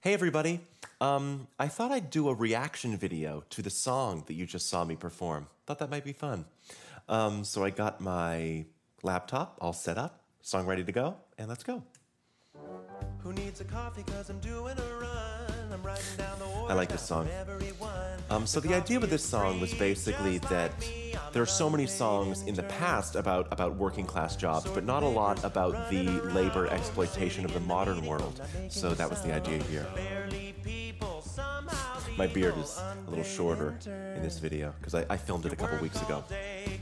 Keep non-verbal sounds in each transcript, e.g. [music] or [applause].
Hey everybody! Um, I thought I'd do a reaction video to the song that you just saw me perform. Thought that might be fun. Um, so I got my laptop all set up, song ready to go, and let's go. Who needs a coffee cause I'm doing a run? I'm writing down the I like this song. Um, so the idea with this song was basically that there are so many songs in the past about, about working class jobs, but not a lot about the labor exploitation of the modern world. So that was the idea here. My beard is a little shorter in this video because I, I, filmed it a couple weeks ago. I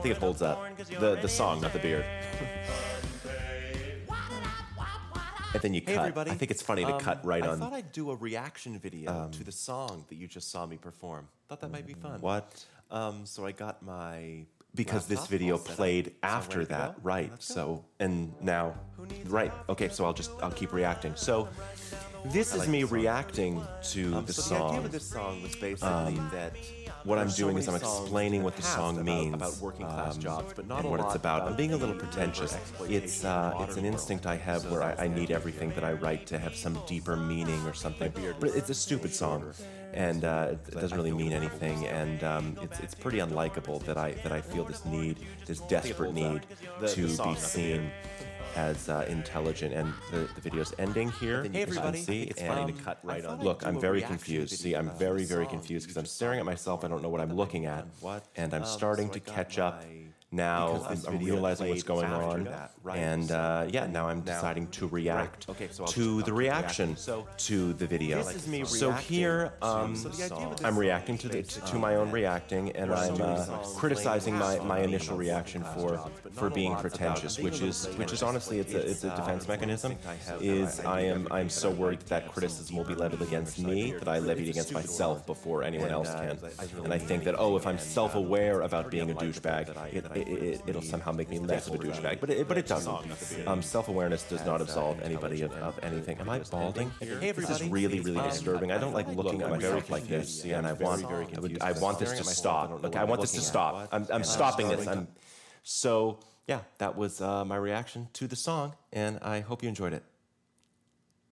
think it holds up. The, the song, not the beard. [laughs] and then you cut. Hey everybody. I think it's funny to um, cut right I on. I thought I'd do a reaction video um, to the song that you just saw me perform. Thought that might be fun. What? Um, so I got my because this video played after that, right? So and now, right? Okay, so I'll just I'll keep reacting. So this is me reacting to um, the so song. The idea of this song was basically um, that what I'm doing is I'm explaining what the song means about working class um, jobs, but not and what it's about. I'm being a little pretentious. It's uh, it's an instinct I have where I, I, need everything that I write to have some deeper meaning or something. But it's a stupid song, and uh, it doesn't really mean anything, and um, it's it's pretty unlikable that I that I feel this need, this desperate need to be seen as uh, intelligent. And the, the video's ending here. Hey everybody, see, it's funny to cut right on. Look, I'm very confused. See, I'm very, very confused because I'm staring at myself. I don't know what I'm looking at, and I'm um, starting to catch up now I'm, I'm realizing what's going on, that, right? and uh, yeah, now I'm deciding to react right. okay, so to the reaction so, to the video. This is me so here, um, so I'm reacting to the, to, to my own reacting, and I'm uh, criticizing my, my initial reaction for for being pretentious, which is which is honestly it's a it's a defense mechanism. Is I am I'm so worried that criticism will be leveled against me that I levy it against myself before anyone else can, and I think that oh if I'm self-aware about being a douchebag. It, it, will somehow make me less of a douchebag. But it, but it doesn't. Um, Self awareness does not absolve anybody of, of anything. Am I balding? Hey, this is really, really disturbing. I don't like looking at myself like this, and I want I want this to stop. Okay, I want this to stop. I'm, I'm stopping this. I'm so yeah. That was uh, my reaction to the song, and I hope you enjoyed it.